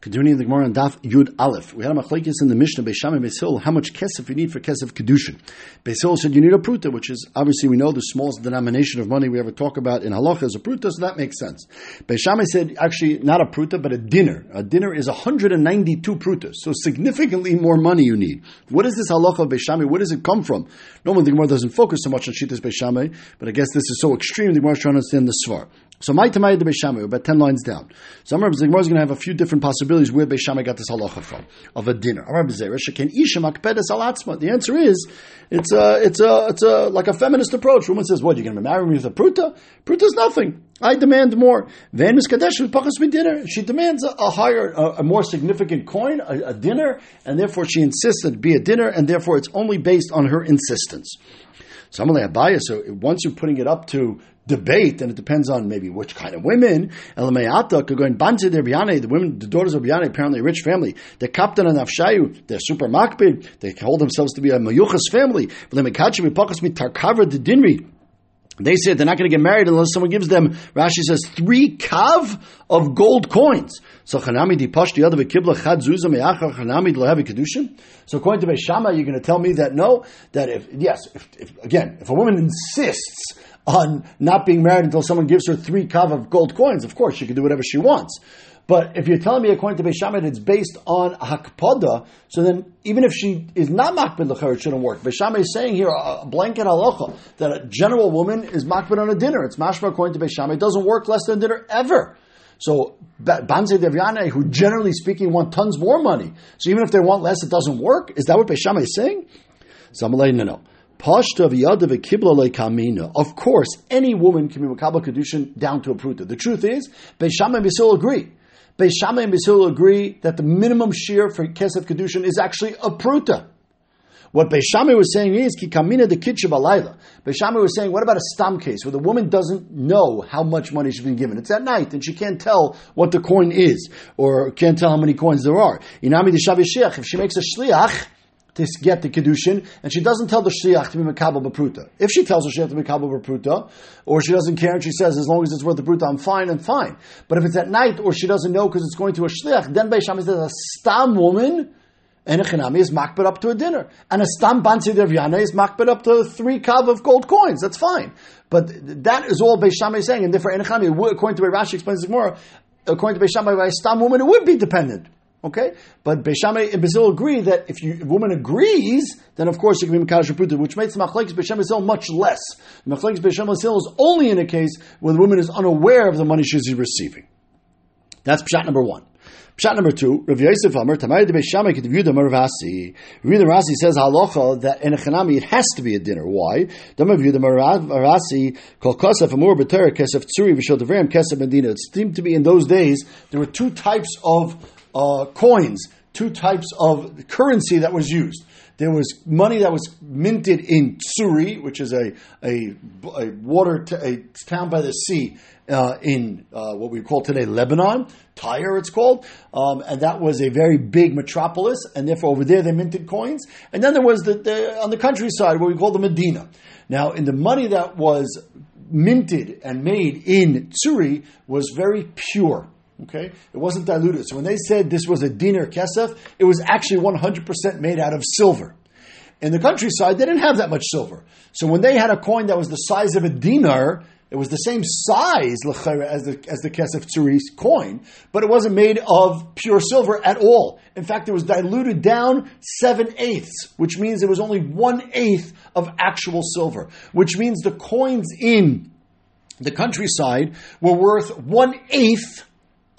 Continuing the Gemara on Daf Yud Aleph. We had a machlekes in the Mishnah Beisham and Beisil how much kesef you need for kesef kedushin. Beisil said you need a pruta, which is obviously we know the smallest denomination of money we ever talk about in halacha is a pruta, so that makes sense. Beisham said actually not a pruta but a dinner. A dinner is 192 prutas, so significantly more money you need. What is this halacha of Beishami? Where does it come from? Normally the Gemara doesn't focus so much on Shitas Beishami, but I guess this is so extreme the Gemara is trying to understand the svar. So my Tamay the Beishamai, about ten lines down. So Amar Gemara is going to have a few different possibilities where Beishamai got this halacha from of a dinner. Amar can isha makpedes alatzma. The answer is it's a it's a it's a like a feminist approach. Woman says, "What you're going to marry me with a pruta? Pruta's nothing. I demand more." Then Miss Kadesh with dinner. She demands a, a higher, a, a, more significant coin, a, a dinner, and therefore she insists that it be a dinner, and therefore it's only based on her insistence. So I'm only bias. So once you're putting it up to debate, and it depends on maybe which kind of women. Elamayata could go in Banze der Biane, the women, the daughters of Biane, apparently a rich family. The captain and Afshayu, they're super makbid. They hold themselves to be a Mayuchas family. They say they're not going to get married unless someone gives them, Rashi says, three kav of gold coins. So pashti other kibla chad zuzah me'achar lehavi kedushin. So according to Beishama, you're going to tell me that no, that if, yes, if, if, again, if a woman insists on not being married until someone gives her three kav of gold coins. Of course, she can do whatever she wants. But if you're telling me, according to Beishamid, it's based on hakpada, so then even if she is not makbid l'cher, it shouldn't work. Beishamid is saying here a blanket halacha that a general woman is makbid on a dinner. It's mashma according to Beishamid. It doesn't work less than dinner ever. So Banze Devyane, who generally speaking want tons more money, so even if they want less, it doesn't work. Is that what Beishamid is saying? I'm no, no. Of course, any woman can be Makabal Kedushin down to a pruta. The truth is, Beisham and Bisil agree. Beisham and Bisil agree that the minimum shiur for Kesef Kedushin is actually a pruta. What Beishami was saying is, Ki kamina de kitcha balayla. Beishami was saying, what about a stam case where the woman doesn't know how much money she's been given? It's at night and she can't tell what the coin is or can't tell how many coins there are. Inami de If she makes a shliach, to get the kedushin, and she doesn't tell the shliach to be mekabel b'pruta. If she tells the shliach to be mekabel b'pruta, or she doesn't care and she says as long as it's worth the pruta, I'm fine and fine. But if it's at night or she doesn't know because it's going to a shliach, then Beisham says a stam woman. And a chinami is makbet up to a dinner. And a stam bansi devyana is makbet up to three kav of gold coins. That's fine. But that is all Beisham is saying. And therefore, according to what Rashi explains it more, according to Beisham, by a stam woman, it would be dependent. Okay, but Beishamay and Bazil agree that if you, a woman agrees, then of course you can be Makadosh Pruta, which makes the Machlekes Beishamay Bazil much less. The Machlekes Beishamay Bazil is only in a case where the woman is unaware of the money she's receiving. That's Pshat number one. Pshat number two, Rav Yosef Amr, Tamari de Beishamay Ketiv Yudah Ravasi. Yudah Ravasi says halacha that in a chanami it has to be a dinner. Why? Dama Yudah Ravasi Kol Kasef Amur B'Torah Kesef Tzuri V'Shol Devrim Kesef Medina. It seemed to be in those days there were two types of uh, coins, two types of currency that was used. There was money that was minted in Tsuri, which is a, a, a water t- a town by the sea uh, in uh, what we call today Lebanon, Tyre it's called, um, and that was a very big metropolis, and therefore over there they minted coins. And then there was the, the on the countryside what we call the Medina. Now, in the money that was minted and made in Tsuri was very pure. Okay, it wasn't diluted. So when they said this was a dinar kesef, it was actually 100% made out of silver. In the countryside, they didn't have that much silver. So when they had a coin that was the size of a dinar, it was the same size as the as the kesef tzuri coin, but it wasn't made of pure silver at all. In fact, it was diluted down seven eighths, which means it was only one eighth of actual silver. Which means the coins in the countryside were worth one eighth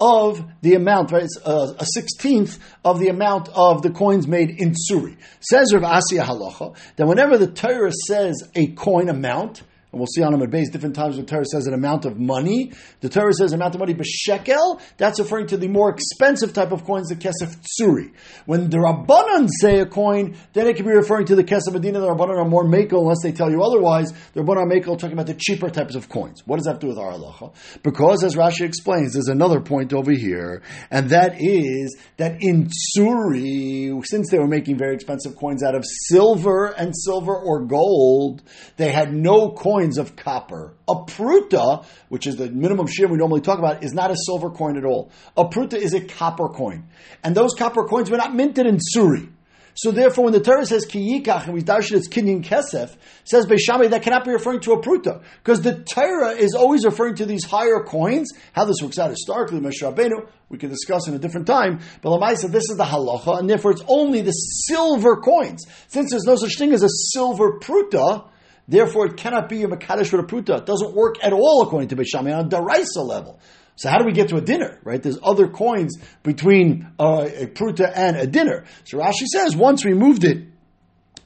of the amount, right? It's a, a, sixteenth of the amount of the coins made in Suri. Says Rav Asiya Halacha that whenever the Torah says a coin amount, and we'll see on at base different times the Torah says an amount of money. The Torah says amount of money, but shekel, that's referring to the more expensive type of coins, the kesef tsuri. When the Rabbanan say a coin, then it can be referring to the kesef medina. The Rabbanan are more makel, unless they tell you otherwise. The Rabbanan are makel talking about the cheaper types of coins. What does that have to do with our halacha? Because, as Rashi explains, there's another point over here, and that is that in tsuri, since they were making very expensive coins out of silver and silver or gold, they had no coin coins of copper. A pruta, which is the minimum share we normally talk about, is not a silver coin at all. A pruta is a copper coin. And those copper coins were not minted in Suri. So therefore, when the Torah says kiyikach and we darshan it's kinyan kesef, says Beishamai that cannot be referring to a pruta because the Torah is always referring to these higher coins. How this works out historically, Moshe we can discuss in a different time. But Lamaisa, this is the halacha, and therefore it's only the silver coins. Since there's no such thing as a silver pruta, therefore it cannot be a makadosh with a pruta. It doesn't work at all according to Beishamai on a daraisa level. So how do we get to a dinner, right? There's other coins between uh, a pruta and a dinner. So Rashi says once we moved it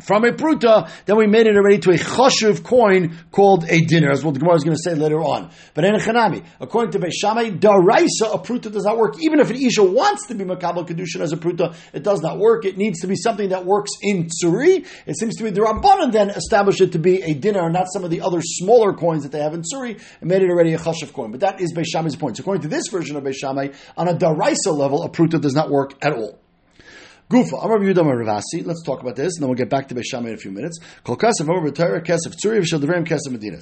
from a pruta, then we made it already to a chashuv coin called a dinner, as what the Gemara is going to say later on. But in a chanami, according to Beishamai, daraisa, a pruta does not work. Even if an isha wants to be makabel kedushin as a pruta, it does not work. It needs to be something that works in tsuri. It seems to be the Rabbanan then established it to be a dinner, not some of the other smaller coins that they have in tsuri, and made it already a chashuv coin. But that is Beishamai's point. So according to this version of Beishamai, on a daraisa level, a pruta does not work at all. Gufa, Amar Yudam Ravasi. Let's talk about this, and then we'll get back to Beishamai in a few minutes. Kol Kasav Amar B'Torah Kasav Tzuri V'Shel Devrim Kasav Medina.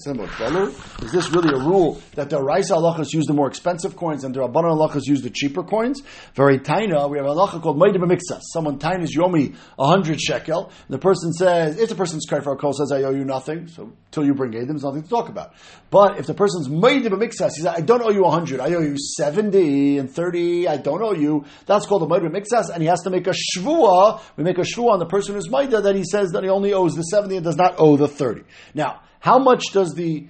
Is this really a rule that the Raisa halachas use the more expensive coins and the Rabbanan halachas use the cheaper coins? Very taina, we have a halacha called Meidim Mixas. Someone tainas Yomi a hundred shekel. The person says, if the person's Kaifar Kol says, I owe you nothing, so till you bring Edim, there's nothing to talk about. But if the person's Meidim Mixas, he says, I don't owe you a hundred, I owe you seventy and thirty, I don't owe you. That's called a Meidim Mixas, and he has to make a shvua, we make a shvua on the person who's maida that he says that he only owes the 70 and does not owe the 30. Now, how much does the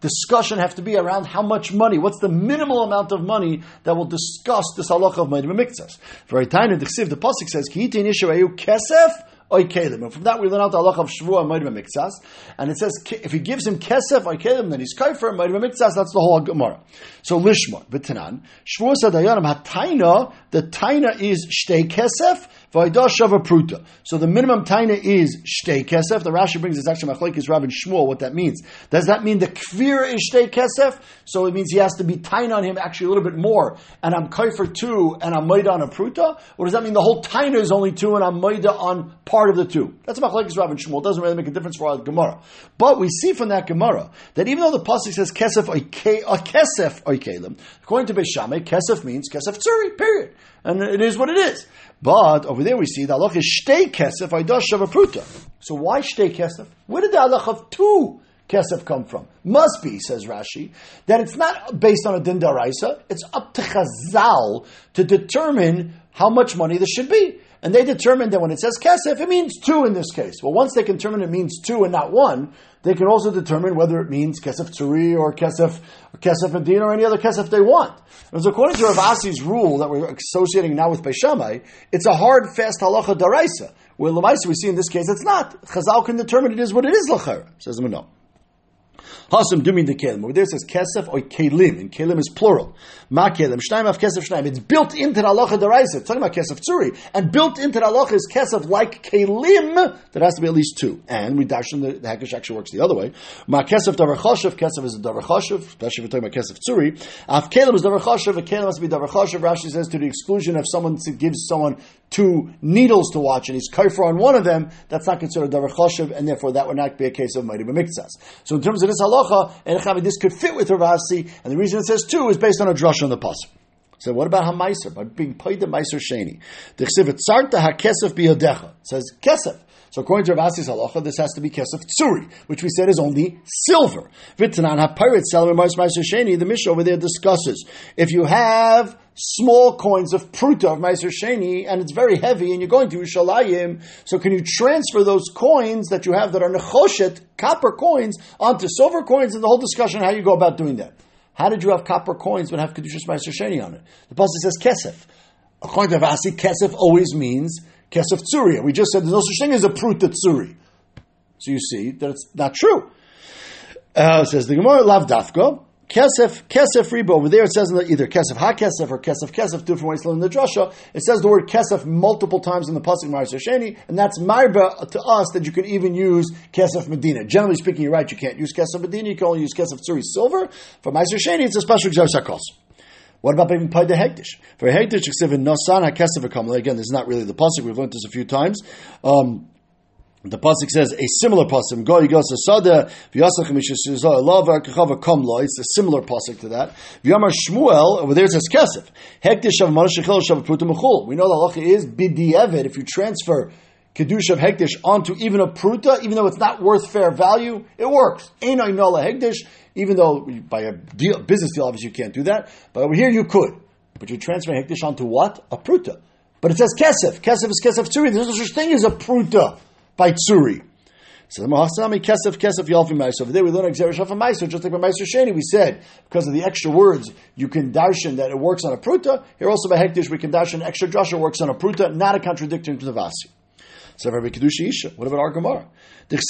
discussion have to be around how much money? What's the minimal amount of money that will discuss this halacha of Maidim Mikzas? Very tiny, the the Pasuk says, Ki kesef oikelim. And from that we learn out the halacha of Shavua and Maidim Mikzas. And it says, if he gives him kesef oikelim, then he's kaifer, Maidim Mikzas, that's the whole Gemara. So Lishma, B'tanan, Shavua said, Hataina, the Taina is shtei kesef, Pruta. So the minimum taina is shtei kesef. The Rashi brings this actually machlekes Rabbi Shmuel. What that means? Does that mean the kvir is shtei kesef? So it means he has to be taina on him actually a little bit more, and I'm kaifer two, and I'm maida on a pruta. Or does that mean the whole taina is only two, and I'm maida on part of the two? That's machlekes Rabbi Shmuel. It doesn't really make a difference for our Gemara. But we see from that Gemara that even though the pasuk says kesef a uh, kesef oikelim, according to Beishameh, kesef means kesef tzuri. Period, and it is what it is. But over there we see the halach is shtei kesef aidosh pruta. So why shtei kesef? Where did the halach of two kesef come from? Must be, says Rashi, that it's not based on a din daraisa. It's up to Chazal to determine how much money this should be. And they determined that when it says kesef, it means two in this case. Well, once they can determine it means two and not one, they can also determine whether it means kesef tzuri or kesef or kesef medina or any other kesef they want. And so according to Rav Asi's rule that we're associating now with Beishamai, it's a hard, fast halacha daraisa. Where Lamaisa we see in this case it's not. Chazal can determine it is what it is lachar. Says no. Hasam dumin de kelim. Over there it says kesef or kelim, and kelim is plural. Ma kelim, shnaim of kesef shnaim. It's built into the halacha deraisa. Talking about kesef tzuri, and built into the halacha is kesef like kelim. That has to be at least two. And we dash in the, the Hekesh actually works the other way. Ma kesef davar choshev. Kesef is a davar choshev, especially if we're talking about kesef tzuri. Af kelim is davar choshev. A kelim must be davar choshev. Rashi says to the exclusion of someone to give someone two needles to watch, and he's kaifer on one of them. That's not considered davar choshev, and therefore that would not be a case of mighty b'miktzas. So in terms of this halacha halacha, and this could fit with Ravasi, and the reason it says two is based on a drush on the pasuk. So what about Hamaiser? By being paid the Meiser Sheni. The Tzarta HaKesef Biyodecha. says Kesef. So according to Ravasi's halacha, this has to be kesef tsuri, which we said is only silver. V'tanan ha-pirate selim Meiser Sheni, the Mishnah over there discusses, if you have small coins of pruta of Meiser Sheni, and it's very heavy, and you're going to Yerushalayim, so can you transfer those coins that you have that are nechoshet, copper coins, onto silver coins, and the whole discussion how you go about doing that. How did you have copper coins but have Kedushas Meiser Sheni on it? The Pasuk says kesef. According to Vasi, kesef always means kesef tsuri. We just said there's no such thing as a pruta tsuri. So you see that it's not true. Uh, says the Gemara, lav dafka. Kesef, kesef riba. Over there it says either kesef ha kesef or kesef kesef, different ways to learn the drasha. It says the word kesef multiple times in the pasuk Ma'aser Sheni, and that's marba to us that you can even use kesef medina. Generally speaking, you're right. You can't use kesef medina. You can only use kesef tzuri silver. For Ma'aser Sheni, it's a special exam. What about being paid the hektish? For hektish, nosan ha kesef Again, this is not really the pasuk. We've learned this a few times. Um, The pasuk says a similar pasuk. Go yigos asada v'yasach mishasizah lava kachava kamla. It's a similar pasuk to that. V'yamar Shmuel over there it says kesef hektish of manashachil shav mechul. We know the halacha is bidievet if you transfer kedusha of hektish onto even a pruta, even though it's not worth fair value, it works. Einay nala hektish, even though by a deal, business deal obviously you can't do that, but over here you could. But you transfer hektish onto what? A pruta. But it says kesef. Kesef is kesef tzuri. There's no such thing as a pruta by Tsuri. So the Mahasami Kesef Kesef Yalfi Maiso. Over there we learn Xerish of Maiso, just like by Maiso Sheni, we said, because of the extra words, you can darshan that it works on a pruta. Here also by Hektish, we can darshan extra drasha works on a pruta, not a contradiction to the Vasi. So Rabbi Kedusha Isha. What about our Gemara? And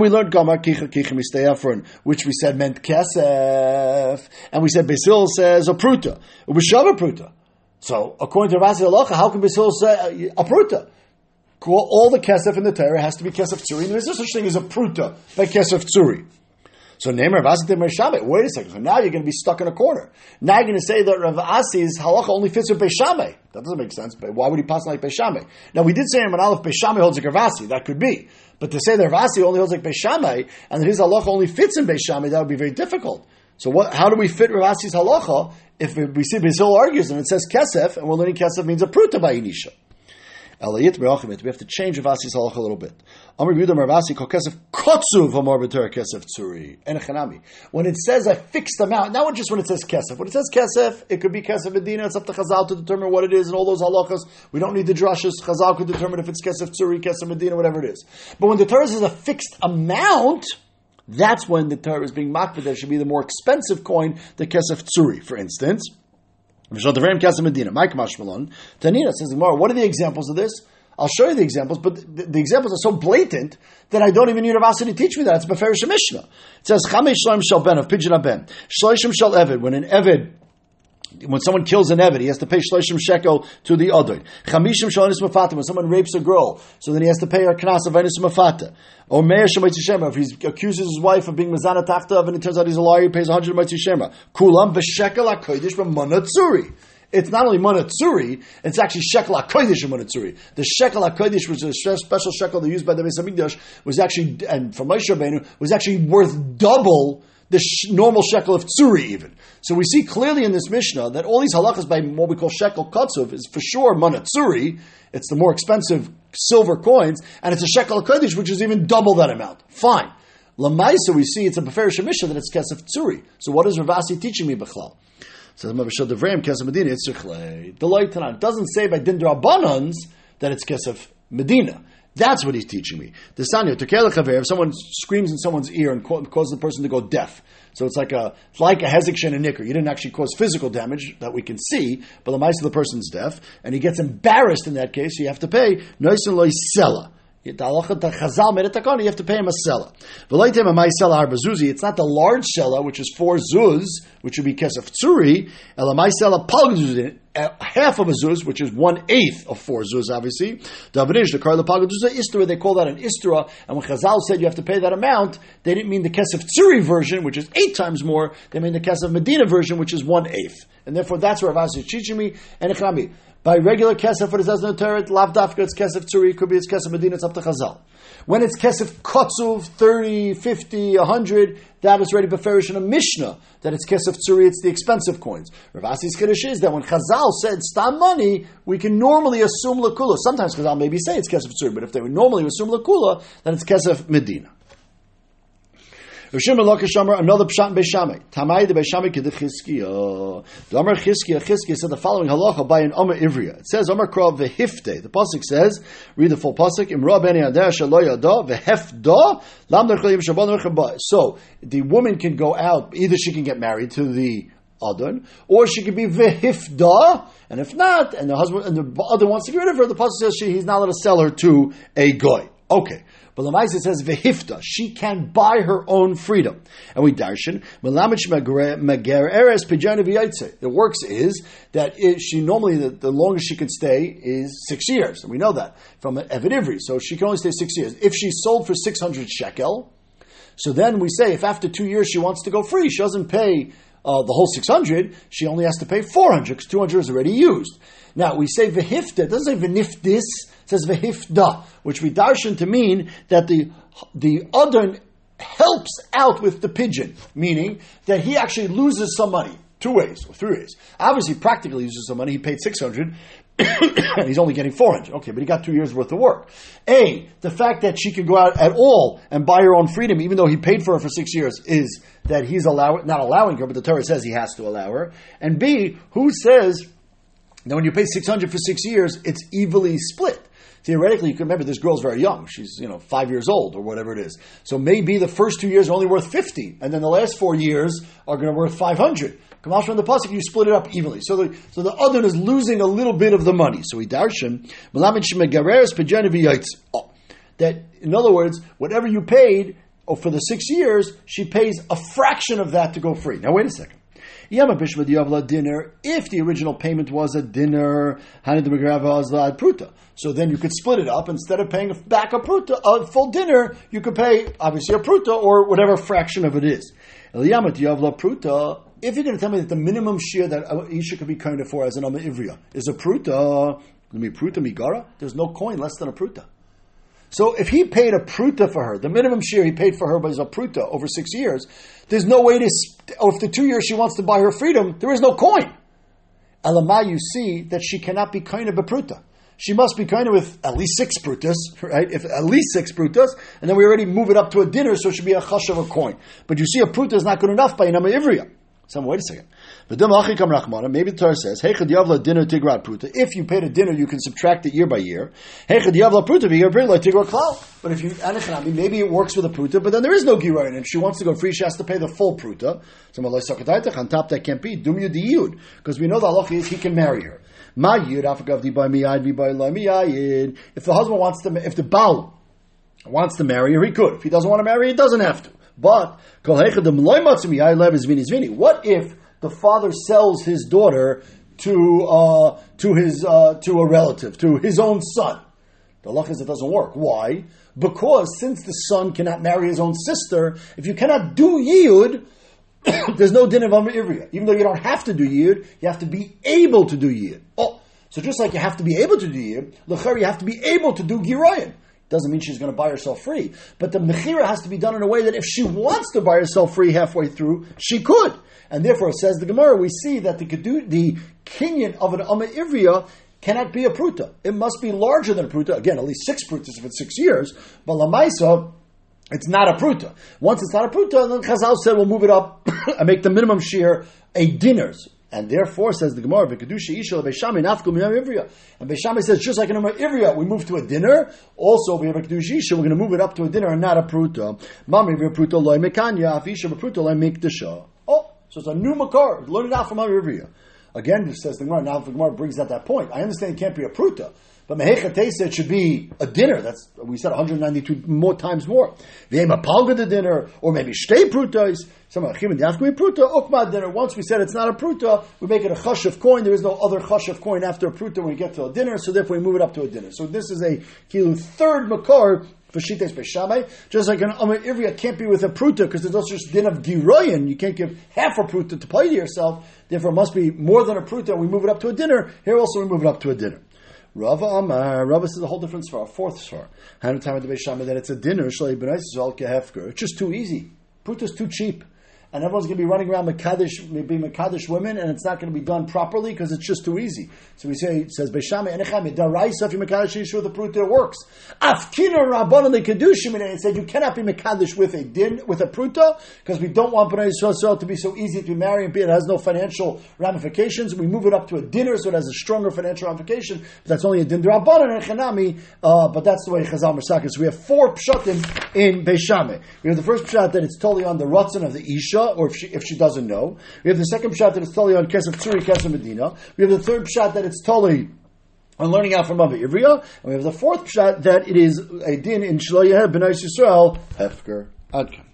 we learned Gamar Kicha which we said meant Kesef. And we said Basil says a pruta. It was Shava pruta. So according to Rasi Halacha, how can Basil say a pruta? All the kesef in the Torah has to be kesef tzuri. There is no such thing as a pruta by kesef tzuri. So Neymar Rav Asi Shabbat. Wait a second. So now you're going to be stuck in a corner. Now you're going to say that Rav Asi's halacha only fits with Beishameh. That doesn't make sense. But why would he pass like Beishameh? Now we did say in Manalef Beishameh holds like Rav Asi. That could be. But to say that Rav Asi only holds like Beishameh and that his halacha only fits in Beishameh, that would be very difficult. So what, how do we fit Rav Asi's halacha if we see Basil argues and it says kesef and we're learning kesef means a pruta by Inisha? We have to change Ravasi's halacha a little bit. When it says I fixed amount, not just when it says kesef. When it says kesef, it could be kesef medina. It's up to Chazal to determine what it is and all those halachas. We don't need the drushes. Chazal could determine if it's kesef tzuri, kesef medina, whatever it is. But when the Torah says a fixed amount, that's when the Torah is being mocked. There should be the more expensive coin, the kesef tzuri, for instance. Tanina says, what are the examples of this? I'll show you the examples, but the, the, examples are so blatant that I don't even need Ravasi to teach me that. It's Beferish Mishnah. It says, Chamesh Shloim Shal Ben, of Pidyon Ben. Shloishim Shal Eved, when an Eved when someone kills an Eved, he has to pay Shloshim Shekel to the other. Chamishim Shalonis Mafata, when someone rapes a girl, so then he has to pay her Knas of Venus Mafata. Or Meir if he accuses his wife of being Mazana Tachta and it turns out he's a liar, he pays 100 Mayt Shema. Kulam V'Shekel HaKodesh B'Manatzuri. It's not only Manatzuri, it's actually Shekel HaKodesh Manatzuri. The Shekel HaKodesh, which is a special shekel they used by the Beis was actually, and from Moshe was actually worth double the sh- normal shekel of tsuri even. So we see clearly in this Mishnah that all these halachas by what we call shekel katsuv is for sure manatsuri. It's the more expensive silver coins, and it's a shekel kodesh, which is even double that amount. Fine. Lamaisa, we see it's a beferish Mishnah that it's kesef tsuri. So what is Ravasi teaching me b'chlal? Says Mavashad Devram kesef medina it's light tonight doesn't say by din that it's kesef medina. That's what he's teaching me. The sanya if someone screams in someone's ear and causes the person to go deaf. So it's like a like a hezek and a nicker. You didn't actually cause physical damage that we can see, but the mice of the person's deaf, and he gets embarrassed in that case. So You have to pay noisin loy. You have to pay him a sella. It's not the large sella, which is four zuz, which would be kesef. Elamai pal half of a zuz, which is one eighth of four zuz, obviously. Davanish, the karla pagaduza istra, they call that an istra. And when Chazal said you have to pay that amount, they didn't mean the kesef tsuri version, which is eight times more. They mean the kesef medina version, which is one eighth. And therefore, that's where teaching me. And Echrami, by regular kesef, what it says in the Torah, lav dafka, it's kesef tzuri, could be it's kesef medina, it's up to Chazal. When it's kesef kotzuv, 30, 50, 100, that is ready beferish in a Mishnah, that it's kesef tzuri, it's the expensive coins. Ravasi's kiddush is that when Chazal said stam money, we can normally assume lakula. Sometimes Chazal maybe say it's kesef tzuri, but if they would normally assume lakula, then it's kesef medina. Rishim Elok Shamar, another Pshat Beishamai. Tamai de Beishamai Kedif Chizkiya. The Omer Chizkiya, Chizkiya said the following halacha by an Omer Ivriya. It says, Omer Krav Vehifte. The Pasuk says, read the full Pasuk, Imra Beni Adeh Shalo Yada, Vehefda, Lam Nerchalim Shabbat Nerchaba. So, the woman can go out, either she can get married to the Adon, or she could be vehifda, and if not, and the husband and the other wants to get rid of her, the pasuk says she, he's not allowed to sell her to a goy. Okay, but the Maisa says vehifta, she can buy her own freedom. And we darshan, Milamich Maghereres Pijanaviyaitse. The works is that it, she normally, the, the, longest she can stay is six years. And we know that from Evid Ivri. So she can only stay six years. If she's sold for 600 shekel, so then we say if after two years she wants to go free, she doesn't pay uh, the whole 600, she only has to pay 400 because 200 is already used. Now, we say v'hifta, it doesn't say v'nifdis, it says v'hifda, which we darshan to mean that the, the other helps out with the pidyon, meaning that he actually loses some money. Two ways, or three ways. Obviously, practically loses some money. He paid 600, and he's only getting 400. Okay, but he got two years worth of work. A, the fact that she could go out at all and buy her own freedom, even though he paid for her for six years, is that he's allow- not allowing her, but the Torah says he has to allow her. And B, who says that when you pay 600 for six years, it's evenly split? Theoretically, you can remember this girl's very young. She's, you know, five years old or whatever it is. So maybe the first two years are only worth 50, and then the last four years are going to worth 500. Kamash from the pasuk, you split it up evenly. So the so the other is losing a little bit of the money. So we darshan oh, that in other words, whatever you paid oh, for the six years, she pays a fraction of that to go free. Now wait a second. dinner, if the original payment was a dinner, pruta. So then you could split it up. Instead of paying back a pruta, a full dinner, you could pay obviously a pruta or whatever fraction of it is. pruta, if you're going to tell me that the minimum share that Isha could be of for as an Amma Ivriya is a pruta, let me pruta migara, there's no coin less than a pruta. So if he paid a pruta for her, the minimum share he paid for her was a pruta over six years, there's no way to, or if the two years she wants to buy her freedom, there is no coin. Elamai, you see that she cannot be kind of a pruta. She must be kind of with at least six prutas, right? If at least six prutas, and then we already move it up to a dinner, so it should be a chash of a coin. But you see, a pruta is not good enough by an Ivriya. Some wait a second. Maybe the Torah says, dinner tigrat pruta. If you paid a dinner, you can subtract it year by year. But if you maybe it works with a pruta, but then there is no girayin. If she wants to go free, she has to pay the full pruta. On top, that can't be dum yud because we know the halacha is he can marry her. If the husband wants to, if the baal wants to marry her, he could. If he doesn't want to marry, he doesn't have to. But what if the father sells his daughter to uh, to his uh, to a relative, to his own son? The law is it doesn't work. Why? Because since the son cannot marry his own sister, if you cannot do yiyud, there's no din of Ivriya. Even though you don't have to do yiyud, you have to be able to do yiyud. Oh, so just like you have to be able to do yiyud, l'cher you have to be able to do girayin. Doesn't mean she's going to buy herself free. But the mechira has to be done in a way that if she wants to buy herself free halfway through, she could. And therefore, says the Gemara, we see that the, the kinyan of an Amma Ivriya cannot be a pruta. It must be larger than a pruta. Again, at least six prutas if it's six years. But Lamaisa, it's not a pruta. Once it's not a pruta, then Chazal said we'll move it up and make the minimum share a dinars. And therefore, says the Gemara, V'kedusha isha le'beishami nafku ivriya. And Beishami says, just like in ivriya, we move to a dinner. Also, we have a kedusha isha, we're going to move it up to a dinner and not a pruta. Mami v'pruta loy mekanya, afisha v'pruta loy mikdasha. Oh, so it's a new makar. Learn it out from our ivriya. Again, says the Gemara, now the Gemara brings out that point. I understand it can't be a pruta. But Mehecha it should be a dinner. That's we said 192 more times more. V'ema palga the dinner, or maybe shtei prutas. Some of the achim and yafkumi pruta ukma dinner. Once we said it's not a pruta, we make it a chash of coin. There is no other chash of coin after a pruta when we get to a dinner. So therefore we move it up to a dinner. So this is a kilu third makar for shites beshamay. Just like an amar ivriya can't be with a pruta because there's also just din of giroyin. You can't give half a pruta to pay to yourself. Therefore, it must be more than a pruta. We move it up to a dinner. Here also we move it up to a dinner. Rava Amar, Rava says a whole different for our fourth svar. Hanut that it's a dinner, It's just too easy. Pruta's too cheap and everyone's going to be running around Makadish, maybe Makadish women, and it's not going to be done properly because it's just too easy. So we say, it says, Beshame Enechami, Daraisa, if you Makadish Yishu, the Pruta works. Afkina Rabban the Kedushim, and it said you cannot be Makadish with a din, with a Pruta, because we don't want Bnei Yisrael to be so easy to marry and be, it has no financial ramifications. We move it up to a dinner so it has a stronger financial ramification, but that's only a din Rabban and Echanami, uh, but that's the way Chazal Mersak is. So we have four pshatim in Beshame. We have the first pshat that it's totally on the Ratzon of the Isha, or if she, if she doesn't know. We have the second shot that it's totally on Kesef Tzuri, Kesef Medina. We have the third shot that it's totally on learning out from Abba Ivriya. And we have the fourth shot that it is a din in Shlo Yeher B'nai Yisrael, Hefker Adkan.